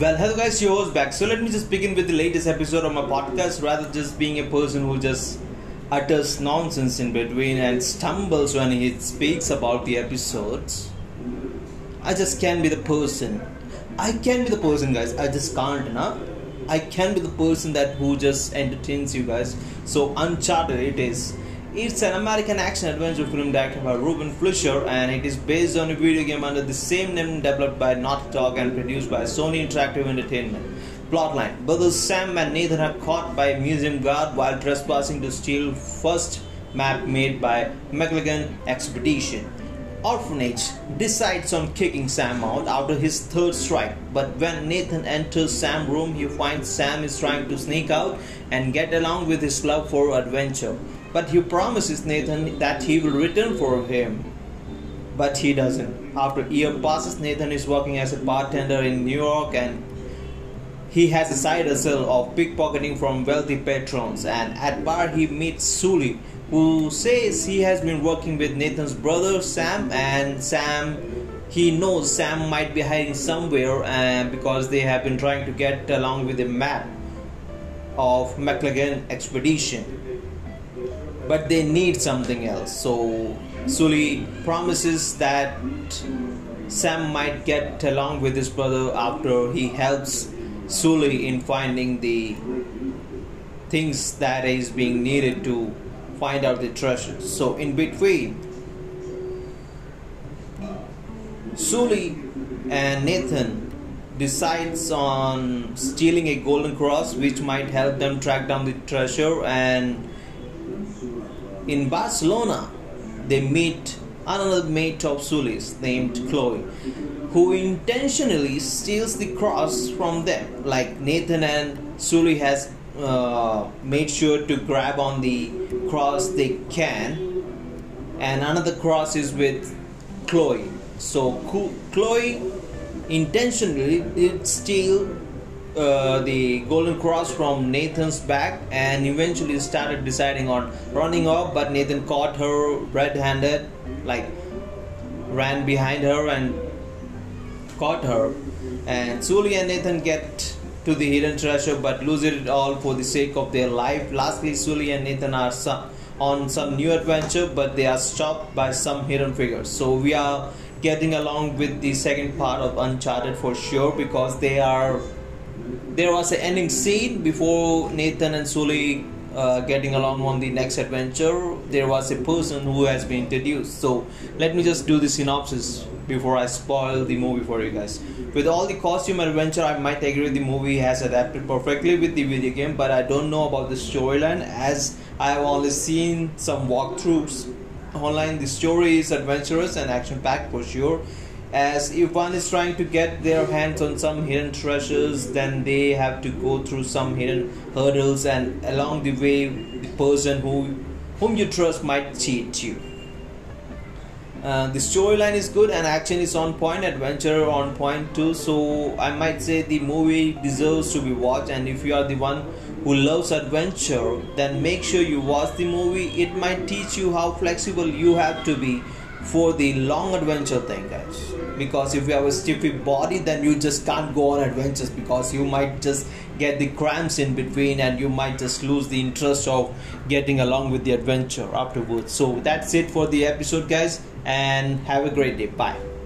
Well, hello guys, your host back. So let me just begin with the latest episode of my podcast rather just being a person who just utters nonsense in between and stumbles when he speaks about the episodes. I just can't be the person. I can be the person, guys. I just can't, nah? I can be the person that who just entertains you guys. So Uncharted it is. It's an American action adventure film directed by Ruben Fleischer and it is based on a video game under the same name developed by Naughty Dog and produced by Sony Interactive Entertainment. Plotline Brothers Sam and Nathan are caught by a museum guard while trespassing to steal first map made by Magellan Expedition. Orphanage decides on kicking Sam out after his third strike, but when Nathan enters Sam's room, he finds Sam is trying to sneak out and get along with his love for adventure but he promises Nathan that he will return for him. But he doesn't. After a year passes, Nathan is working as a bartender in New York and he has a side hustle of pickpocketing from wealthy patrons. And at bar, he meets Sully, who says he has been working with Nathan's brother Sam, and Sam he knows Sam might be hiding somewhere and because they have been trying to get along with a map of Magellan expedition but they need something else. So Sully promises that Sam might get along with his brother after he helps Sully in finding the things that is being needed to find out the treasure. So in between, Sully and Nathan decides on stealing a golden cross which might help them track down the treasure and in Barcelona, they meet another mate of Sully's named Chloe, who intentionally steals the cross from them. Like Nathan and Sully has uh, made sure to grab on the cross they can, and another cross is with Chloe. So Chloe intentionally did steal uh, the golden cross from Nathan's back and eventually started deciding on running off but Nathan caught her red-handed like ran behind her and caught her. And Sully and Nathan get to the hidden treasure but lose it all for the sake of their life. Lastly Sully and Nathan are some, on some new adventure but they are stopped by some hidden figures. So we are getting along with the second part of Uncharted for sure because they are there was an ending scene before Nathan and Sully uh, getting along on the next adventure. There was a person who has been introduced. So let me just do the synopsis before I spoil the movie for you guys. With all the costume adventure, I might agree the movie has adapted perfectly with the video game, but I don't know about the storyline as I have only seen some walkthroughs online. The story is adventurous and action packed for sure as if one is trying to get their hands on some hidden treasures then they have to go through some hidden hurdles and along the way the person who whom you trust might cheat you. Uh, the storyline is good and action is on point adventure on point too. So i might say the movie deserves to be watched. And if you are the one who loves adventure then make sure you watch the movie. It might teach you how flexible you have to be for the long adventure thing guys. Because if you have a stiff body then you just can't go on adventures because you might just get the cramps in between and you might just lose the interest of getting along with the adventure afterwards. So that's it for the episode guys and have a great day. Bye